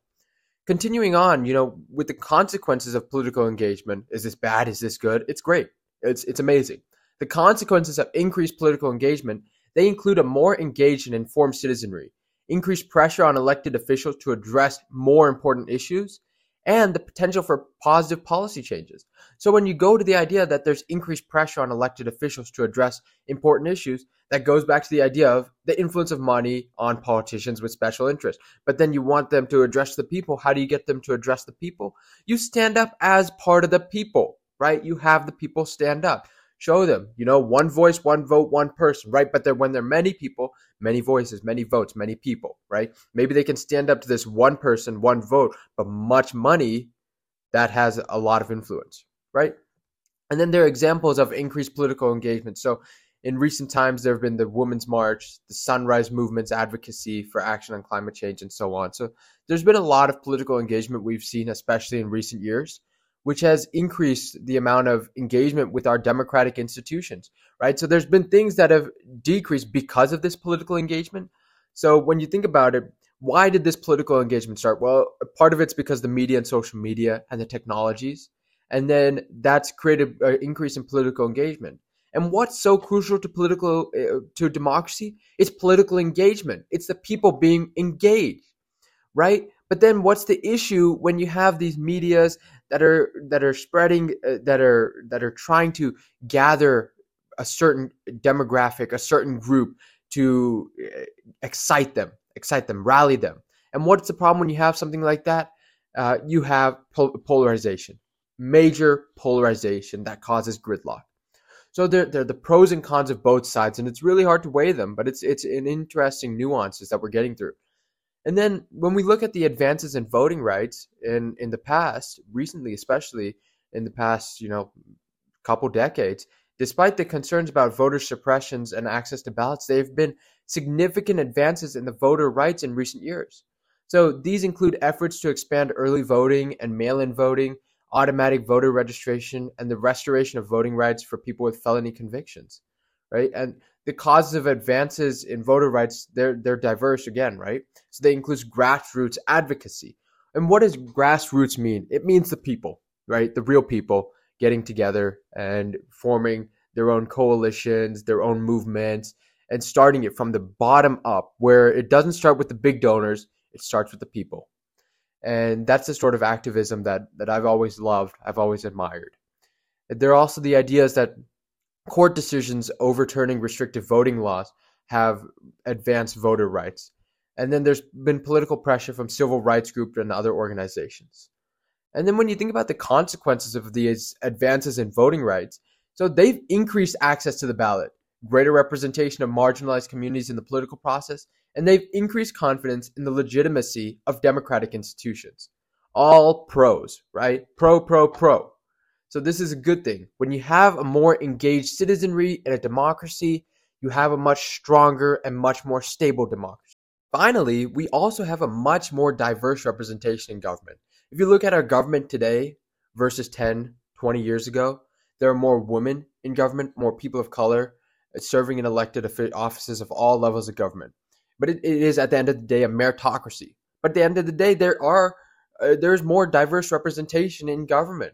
Continuing on, you know, with the consequences of political engagement, is this bad? Is this good? It's great. It's it's amazing. The consequences of increased political engagement they include a more engaged and informed citizenry, increased pressure on elected officials to address more important issues, and the potential for positive policy changes. So when you go to the idea that there's increased pressure on elected officials to address important issues, that goes back to the idea of the influence of money on politicians with special interests. But then you want them to address the people. How do you get them to address the people? You stand up as part of the people, right? You have the people stand up show them, you know, one voice, one vote, one person, right? But when there are many people, many voices, many votes, many people, right? Maybe they can stand up to this one person, one vote, but much money that has a lot of influence, right? And then there are examples of increased political engagement. So in recent times, there have been the Women's March, the Sunrise Movement's advocacy for action on climate change, and so on. So there's been a lot of political engagement we've seen, especially in recent years which has increased the amount of engagement with our democratic institutions, right? So there's been things that have decreased because of this political engagement. So when you think about it, why did this political engagement start? Well, part of it's because the media and social media and the technologies, and then that's created an increase in political engagement. And what's so crucial to political uh, to democracy? It's political engagement. It's the people being engaged, right? But then what's the issue when you have these medias that are that are spreading uh, that are that are trying to gather a certain demographic, a certain group to uh, excite them, excite them, rally them. And what's the problem when you have something like that? Uh, you have polarization, major polarization that causes gridlock. So there, there are the pros and cons of both sides, and it's really hard to weigh them. But it's it's an interesting nuances that we're getting through. And then when we look at the advances in voting rights in, in the past, recently, especially in the past, you know, couple decades, despite the concerns about voter suppressions and access to ballots, there have been significant advances in the voter rights in recent years. So these include efforts to expand early voting and mail in voting, automatic voter registration, and the restoration of voting rights for people with felony convictions. Right. And the causes of advances in voter rights they're they're diverse again, right? So they include grassroots advocacy. And what does grassroots mean? It means the people, right? The real people getting together and forming their own coalitions, their own movements, and starting it from the bottom up, where it doesn't start with the big donors, it starts with the people. And that's the sort of activism that, that I've always loved, I've always admired. There are also the ideas that court decisions overturning restrictive voting laws have advanced voter rights. And then there's been political pressure from civil rights groups and other organizations. And then when you think about the consequences of these advances in voting rights, so they've increased access to the ballot, greater representation of marginalized communities in the political process, and they've increased confidence in the legitimacy of democratic institutions. All pros, right? Pro, pro, pro. So this is a good thing. When you have a more engaged citizenry in a democracy, you have a much stronger and much more stable democracy. Finally, we also have a much more diverse representation in government. If you look at our government today versus 10, 20 years ago, there are more women in government, more people of color uh, serving in elected offices of all levels of government. But it, it is at the end of the day a meritocracy. But at the end of the day, there are uh, there's more diverse representation in government.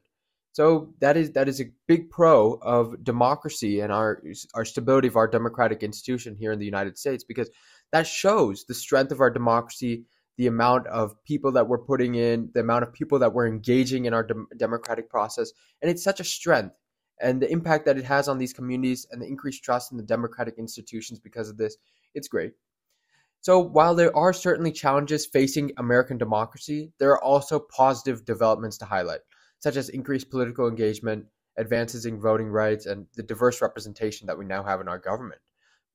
So that is that is a big pro of democracy and our our stability of our democratic institution here in the United States because that shows the strength of our democracy, the amount of people that we're putting in, the amount of people that we're engaging in our de- democratic process, and it's such a strength and the impact that it has on these communities and the increased trust in the democratic institutions because of this. It's great. So while there are certainly challenges facing American democracy, there are also positive developments to highlight such as increased political engagement, advances in voting rights, and the diverse representation that we now have in our government.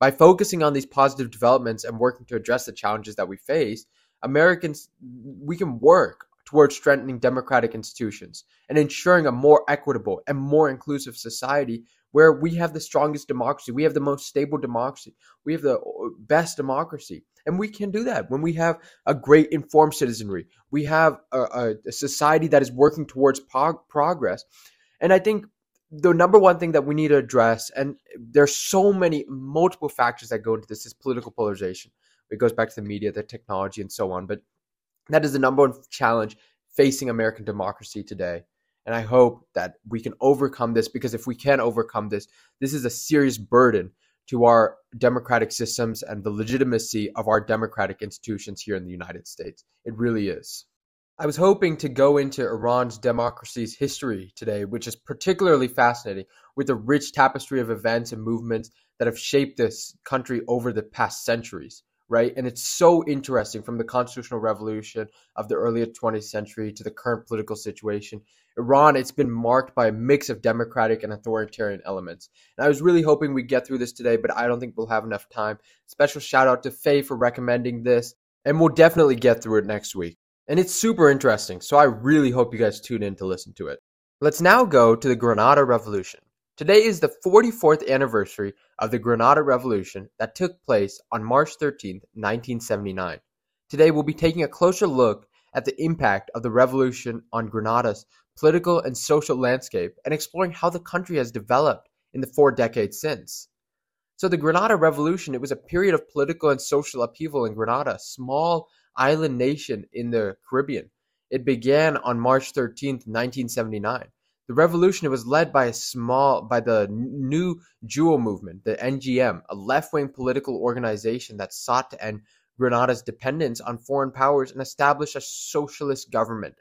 By focusing on these positive developments and working to address the challenges that we face, Americans, we can work towards strengthening democratic institutions and ensuring a more equitable and more inclusive society where we have the strongest democracy, we have the most stable democracy, we have the uh, best democracy. And we can do that when we have a great informed citizenry. We have a, a society that is working towards prog- progress. And I think the number one thing that we need to address, and there's so many multiple factors that go into this, is political polarization. It goes back to the media, the technology, and so on. But that is the number one challenge facing American democracy today. And I hope that we can overcome this because if we can overcome this, this is a serious burden to our democratic systems and the legitimacy of our democratic institutions here in the United States. It really is. I was hoping to go into Iran's democracy's history today, which is particularly fascinating with a rich tapestry of events and movements that have shaped this country over the past centuries, right? And it's so interesting from the constitutional revolution of the early 20th century to the current political situation. Iran, it's been marked by a mix of democratic and authoritarian elements. And I was really hoping we'd get through this today, but I don't think we'll have enough time. Special shout out to Faye for recommending this, and we'll definitely get through it next week. And it's super interesting, so I really hope you guys tune in to listen to it. Let's now go to the Grenada Revolution. Today is the 44th anniversary of the Grenada Revolution that took place on March 13, 1979. Today we'll be taking a closer look at the impact of the revolution on Grenada's political and social landscape and exploring how the country has developed in the four decades since. So the Grenada Revolution, it was a period of political and social upheaval in Grenada, a small island nation in the Caribbean. It began on March 13, 1979. The revolution was led by a small by the New Jewel movement, the NJM, a left-wing political organization that sought to end Grenada's dependence on foreign powers and establish a socialist government.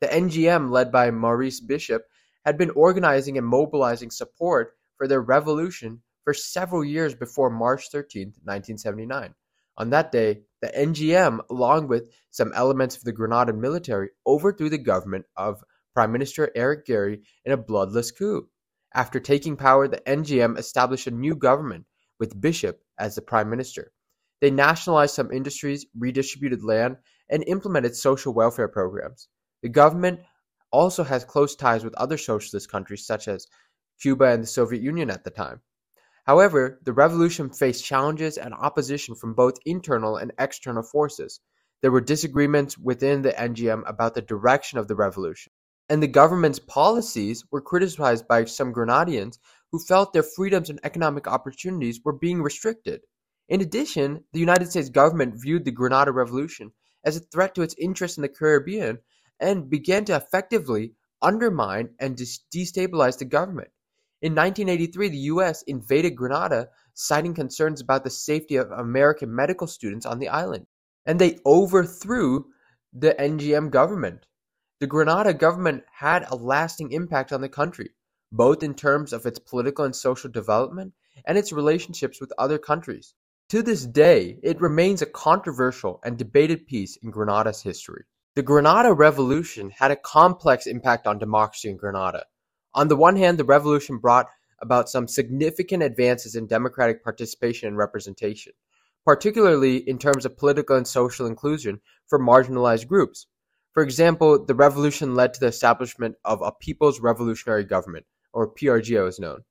The NJM, led by Maurice Bishop, had been organizing and mobilizing support for their revolution for several years before March 13, 1979. On that day, the NJM, along with some elements of the Granadan military, overthrew the government of Prime Minister Eric Gairy in a bloodless coup. After taking power, the NJM established a new government with Bishop as the prime minister. They nationalized some industries, redistributed land, and implemented social welfare programs. The government also has close ties with other socialist countries such as Cuba and the Soviet Union at the time. However, the revolution faced challenges and opposition from both internal and external forces. There were disagreements within the NJM about the direction of the revolution, and the government's policies were criticized by some Grenadians who felt their freedoms and economic opportunities were being restricted. In addition, the United States government viewed the Grenada Revolution as a threat to its interests in the Caribbean and began to effectively undermine and destabilize the government. In 1983, the U.S. invaded Grenada, citing concerns about the safety of American medical students on the island, and they overthrew the NJM government. The Grenada government had a lasting impact on the country, both in terms of its political and social development and its relationships with other countries. To this day, it remains a controversial and debated piece in Grenada's history. The Grenada Revolution had a complex impact on democracy in Grenada. On the one hand, the revolution brought about some significant advances in democratic participation and representation, particularly in terms of political and social inclusion for marginalized groups. For example, the revolution led to the establishment of a People's Revolutionary Government, or PRGO as known.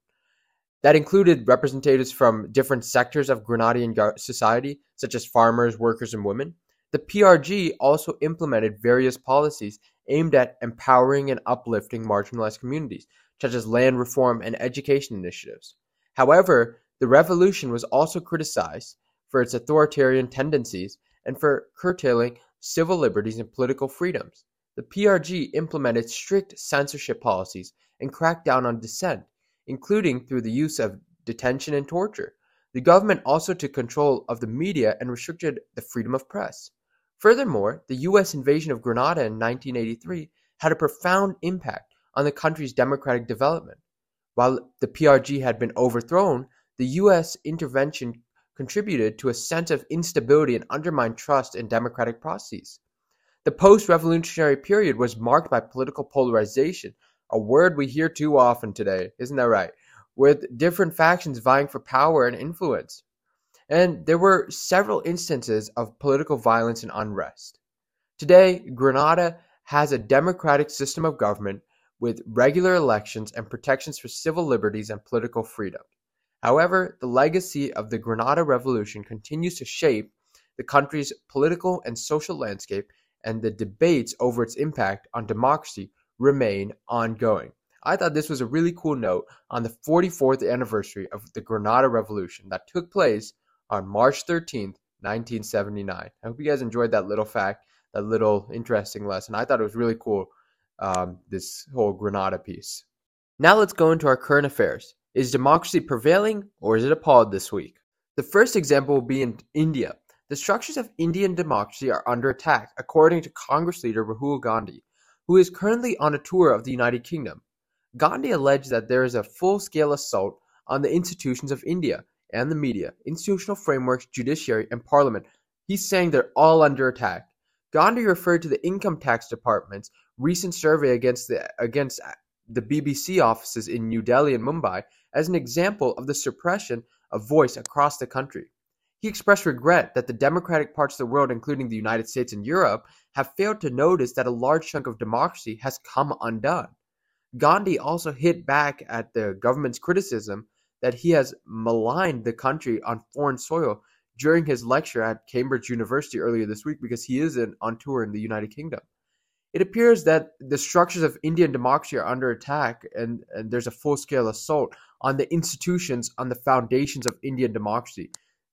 That included representatives from different sectors of Grenadian society, such as farmers, workers, and women. The PRG also implemented various policies aimed at empowering and uplifting marginalized communities, such as land reform and education initiatives. However, the revolution was also criticized for its authoritarian tendencies and for curtailing civil liberties and political freedoms. The PRG implemented strict censorship policies and cracked down on dissent, including through the use of detention and torture. The government also took control of the media and restricted the freedom of press. Furthermore, the U.S. invasion of Grenada in 1983 had a profound impact on the country's democratic development. While the PRG had been overthrown, the U.S. intervention contributed to a sense of instability and undermined trust in democratic processes. The post revolutionary period was marked by political polarization, a word we hear too often today, isn't that right? With different factions vying for power and influence and there were several instances of political violence and unrest. Today, Grenada has a democratic system of government with regular elections and protections for civil liberties and political freedom. However, the legacy of the Grenada Revolution continues to shape the country's political and social landscape, and the debates over its impact on democracy remain ongoing. I thought this was a really cool note on the 44th anniversary of the Grenada Revolution that took place on March 13th, 1979. I hope you guys enjoyed that little fact, that little interesting lesson. I thought it was really cool, um, this whole Grenada piece. Now let's go into our current affairs. Is democracy prevailing or is it appalled this week? The first example will be in India. The structures of Indian democracy are under attack, according to Congress leader Rahul Gandhi, who is currently on a tour of the United Kingdom. Gandhi alleged that there is a full-scale assault on the institutions of India and the media, institutional frameworks, judiciary, and parliament. He's saying they're all under attack. Gandhi referred to the Income Tax Department's recent survey against the against the BBC offices in New Delhi and Mumbai as an example of the suppression of voice across the country. He expressed regret that the democratic parts of the world, including the United States and Europe, have failed to notice that a large chunk of democracy has come undone. Gandhi also hit back at the government's criticism that he has maligned the country on foreign soil during his lecture at Cambridge University earlier this week because he is in, on tour in the United Kingdom. It appears that the structures of Indian democracy are under attack and, and there's a full scale assault on the institutions, on the foundations of Indian democracy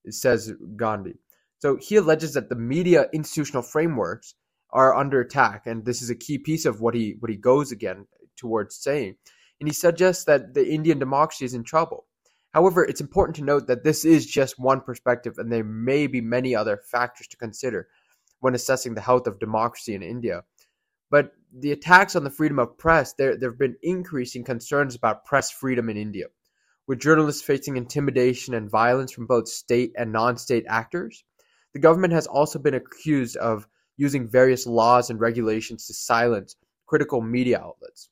says Gandhi. So he alleges that the media institutional frameworks are under attack, and this is a key piece of what he what he goes again towards saying. And he suggests that the Indian democracy is in trouble. However, it's important to note that this is just one perspective, and there may be many other factors to consider when assessing the health of democracy in India. But the attacks on the freedom of press, there, there have been increasing concerns about press freedom in India with journalists facing intimidation and violence from both state and non state actors. The government has also been accused of using various laws and regulations to silence critical media outlets.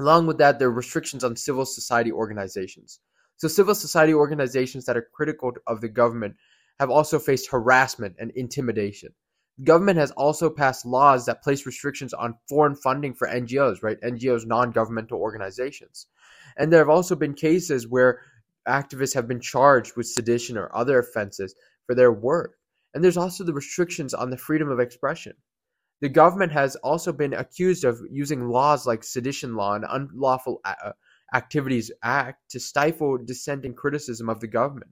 Along with that, there are restrictions on civil society organizations. So, civil society organizations that are critical of the government have also faced harassment and intimidation. The government has also passed laws that place restrictions on foreign funding for NGOs, right? NGOs, non governmental organizations. And there have also been cases where activists have been charged with sedition or other offenses for their work. And there's also the restrictions on the freedom of expression. The government has also been accused of using laws like Sedition Law and Unlawful uh, Activities Act to stifle dissent and criticism of the government.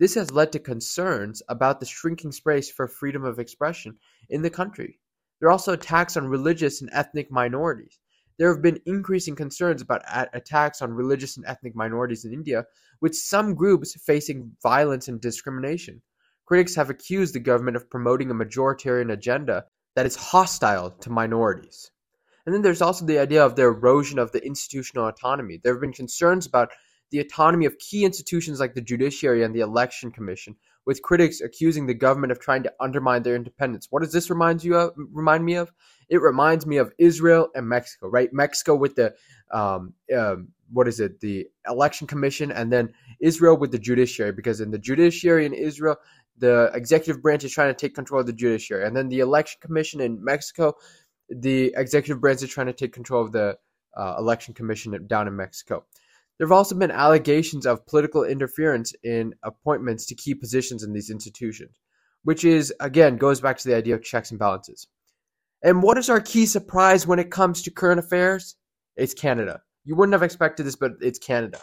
This has led to concerns about the shrinking space for freedom of expression in the country. There are also attacks on religious and ethnic minorities. There have been increasing concerns about attacks on religious and ethnic minorities in India, with some groups facing violence and discrimination. Critics have accused the government of promoting a majoritarian agenda that is hostile to minorities. And then there's also the idea of the erosion of the institutional autonomy. There have been concerns about the autonomy of key institutions like the judiciary and the election commission, with critics accusing the government of trying to undermine their independence. What does this remind you of? Remind me of? It reminds me of Israel and Mexico, right? Mexico with the um, um, what is it? The election commission, and then Israel with the judiciary, because in the judiciary in Israel, the executive branch is trying to take control of the judiciary, and then the election commission in Mexico, the executive branch is trying to take control of the uh, election commission down in Mexico. There have also been allegations of political interference in appointments to key positions in these institutions, which is again goes back to the idea of checks and balances. And what is our key surprise when it comes to current affairs? It's Canada. You wouldn't have expected this, but it's Canada.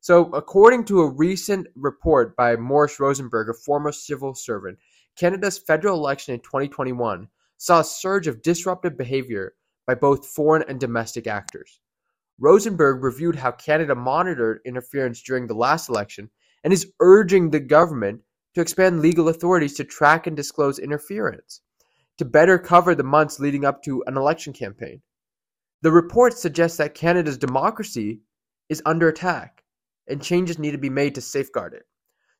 So, according to a recent report by Morris Rosenberg, a former civil servant, Canada's federal election in 2021 saw a surge of disruptive behavior by both foreign and domestic actors. Rosenberg reviewed how Canada monitored interference during the last election and is urging the government to expand legal authorities to track and disclose interference to better cover the months leading up to an election campaign. The report suggests that Canada's democracy is under attack and changes need to be made to safeguard it.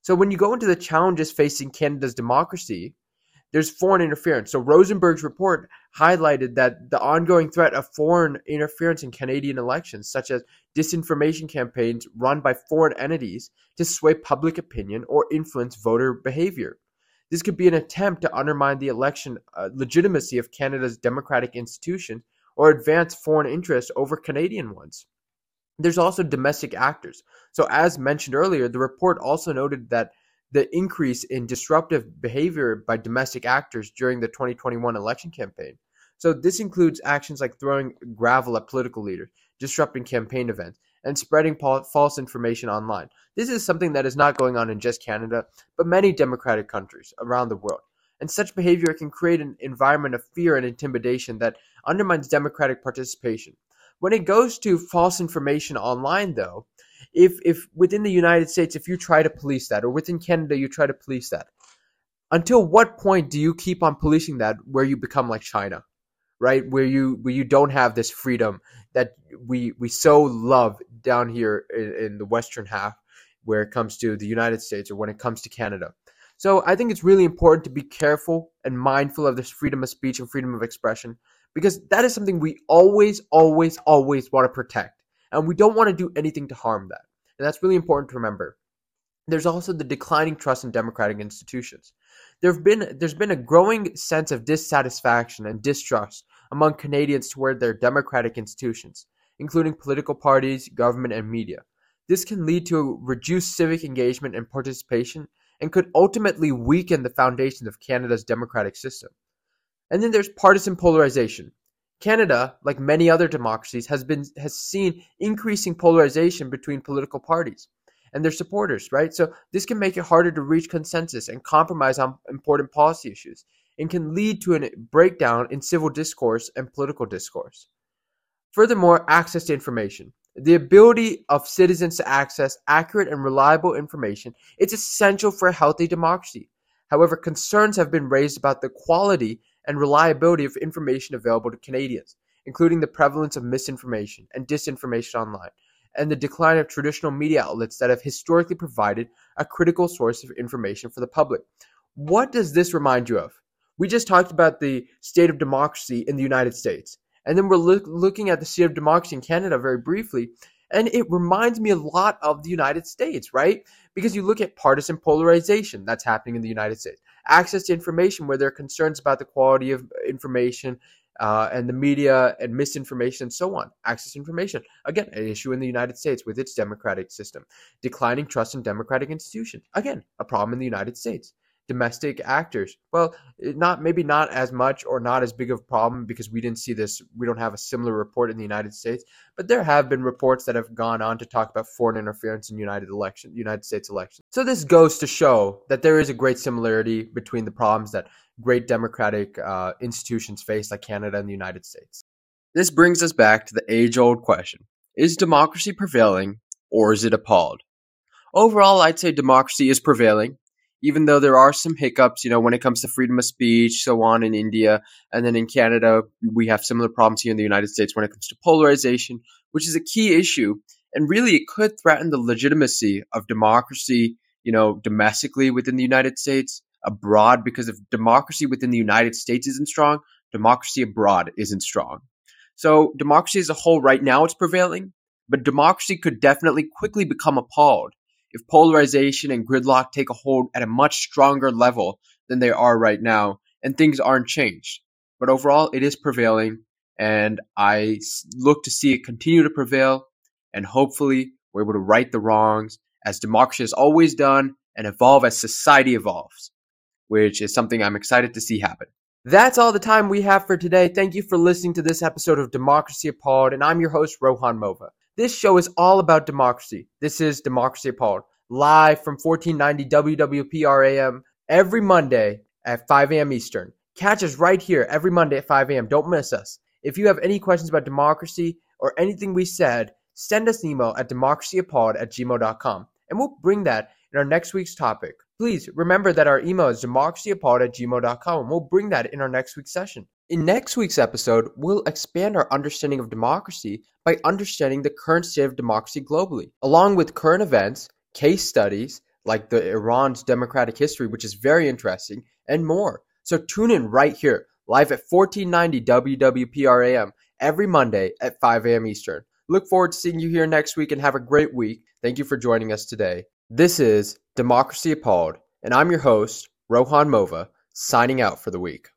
So when you go into the challenges facing Canada's democracy, there's foreign interference. So Rosenberg's report highlighted that the ongoing threat of foreign interference in Canadian elections, such as disinformation campaigns run by foreign entities to sway public opinion or influence voter behavior. This could be an attempt to undermine the election uh, legitimacy of Canada's democratic institutions or advance foreign interests over Canadian ones. There's also domestic actors. So, as mentioned earlier, the report also noted that the increase in disruptive behavior by domestic actors during the 2021 election campaign. So, this includes actions like throwing gravel at political leaders, disrupting campaign events, and spreading false information online. This is something that is not going on in just Canada, but many democratic countries around the world. And such behavior can create an environment of fear and intimidation that undermines democratic participation. When it goes to false information online, though, if if within the United States, if you try to police that, or within Canada, you try to police that, until what point do you keep on policing that where you become like China? Right? Where you where you don't have this freedom that we we so love down here in, in the western half where it comes to the United States or when it comes to Canada. So I think it's really important to be careful and mindful of this freedom of speech and freedom of expression because that is something we always, always, always want to protect. And we don't want to do anything to harm that. And that's really important to remember. There's also the declining trust in democratic institutions. There've been there's been a growing sense of dissatisfaction and distrust among Canadians toward their democratic institutions, including political parties, government, and media. This can lead to reduced civic engagement and participation and could ultimately weaken the foundations of Canada's democratic system. And then there's partisan polarization. Canada, like many other democracies, has been has seen increasing polarization between political parties and their supporters, right? So this can make it harder to reach consensus and compromise on important policy issues and can lead to a breakdown in civil discourse and political discourse. Furthermore, access to information. The ability of citizens to access accurate and reliable information is essential for a healthy democracy. However, concerns have been raised about the quality and reliability of information available to Canadians, including the prevalence of misinformation and disinformation online, and the decline of traditional media outlets that have historically provided a critical source of information for the public. What does this remind you of? We just talked about the state of democracy in the United States. And then we're look, looking at the state of democracy in Canada very briefly. And it reminds me a lot of the United States, right? Because you look at partisan polarization that's happening in the United States, access to information where there are concerns about the quality of information uh, and the media and misinformation and so on. Access information, again, an issue in the United States with its democratic system. Declining trust in democratic institutions, again, a problem in the United States domestic actors. Well, not maybe not as much or not as big of a problem because we didn't see this. We don't have a similar report in the United States, but there have been reports that have gone on to talk about foreign interference in United election, United States elections. So this goes to show that there is a great similarity between the problems that great democratic uh, institutions face, like Canada and the United States. This brings us back to the age-old question: Is democracy prevailing, or is it appalled? Overall, I'd say democracy is prevailing even though there are some hiccups, you know, when it comes to freedom of speech, so on in India, and then in Canada, we have similar problems here in the United States when it comes to polarization, which is a key issue. And really, it could threaten the legitimacy of democracy, you know, domestically within the United States, abroad, because if democracy within the United States isn't strong, democracy abroad isn't strong. So, democracy as a whole, right now, it's prevailing, but democracy could definitely quickly become appalled if polarization and gridlock take a hold at a much stronger level than they are right now and things aren't changed. But overall, it is prevailing, and I look to see it continue to prevail, and hopefully, we're able to right the wrongs as democracy has always done and evolve as society evolves, which is something I'm excited to see happen. That's all the time we have for today. Thank you for listening to this episode of Democracy Appalled, and I'm your host, Rohan Mova. This show is all about democracy. This is Democracy Appalled, live from 1490 WWPRAM every Monday at 5 a.m. Eastern. Catch us right here every Monday at 5 a.m. Don't miss us. If you have any questions about democracy or anything we said, send us an email at democracyappalled at gmail.com and we'll bring that in our next week's topic. Please remember that our email is democracyappalled at and we'll bring that in our next week's session. In next week's episode, we'll expand our understanding of democracy by understanding the current state of democracy globally, along with current events, case studies like the Iran's democratic history, which is very interesting, and more. So tune in right here, live at 1490 WWPRAM every Monday at 5 a.m. Eastern. Look forward to seeing you here next week and have a great week. Thank you for joining us today. This is Democracy Appalled, and I'm your host, Rohan Mova, signing out for the week.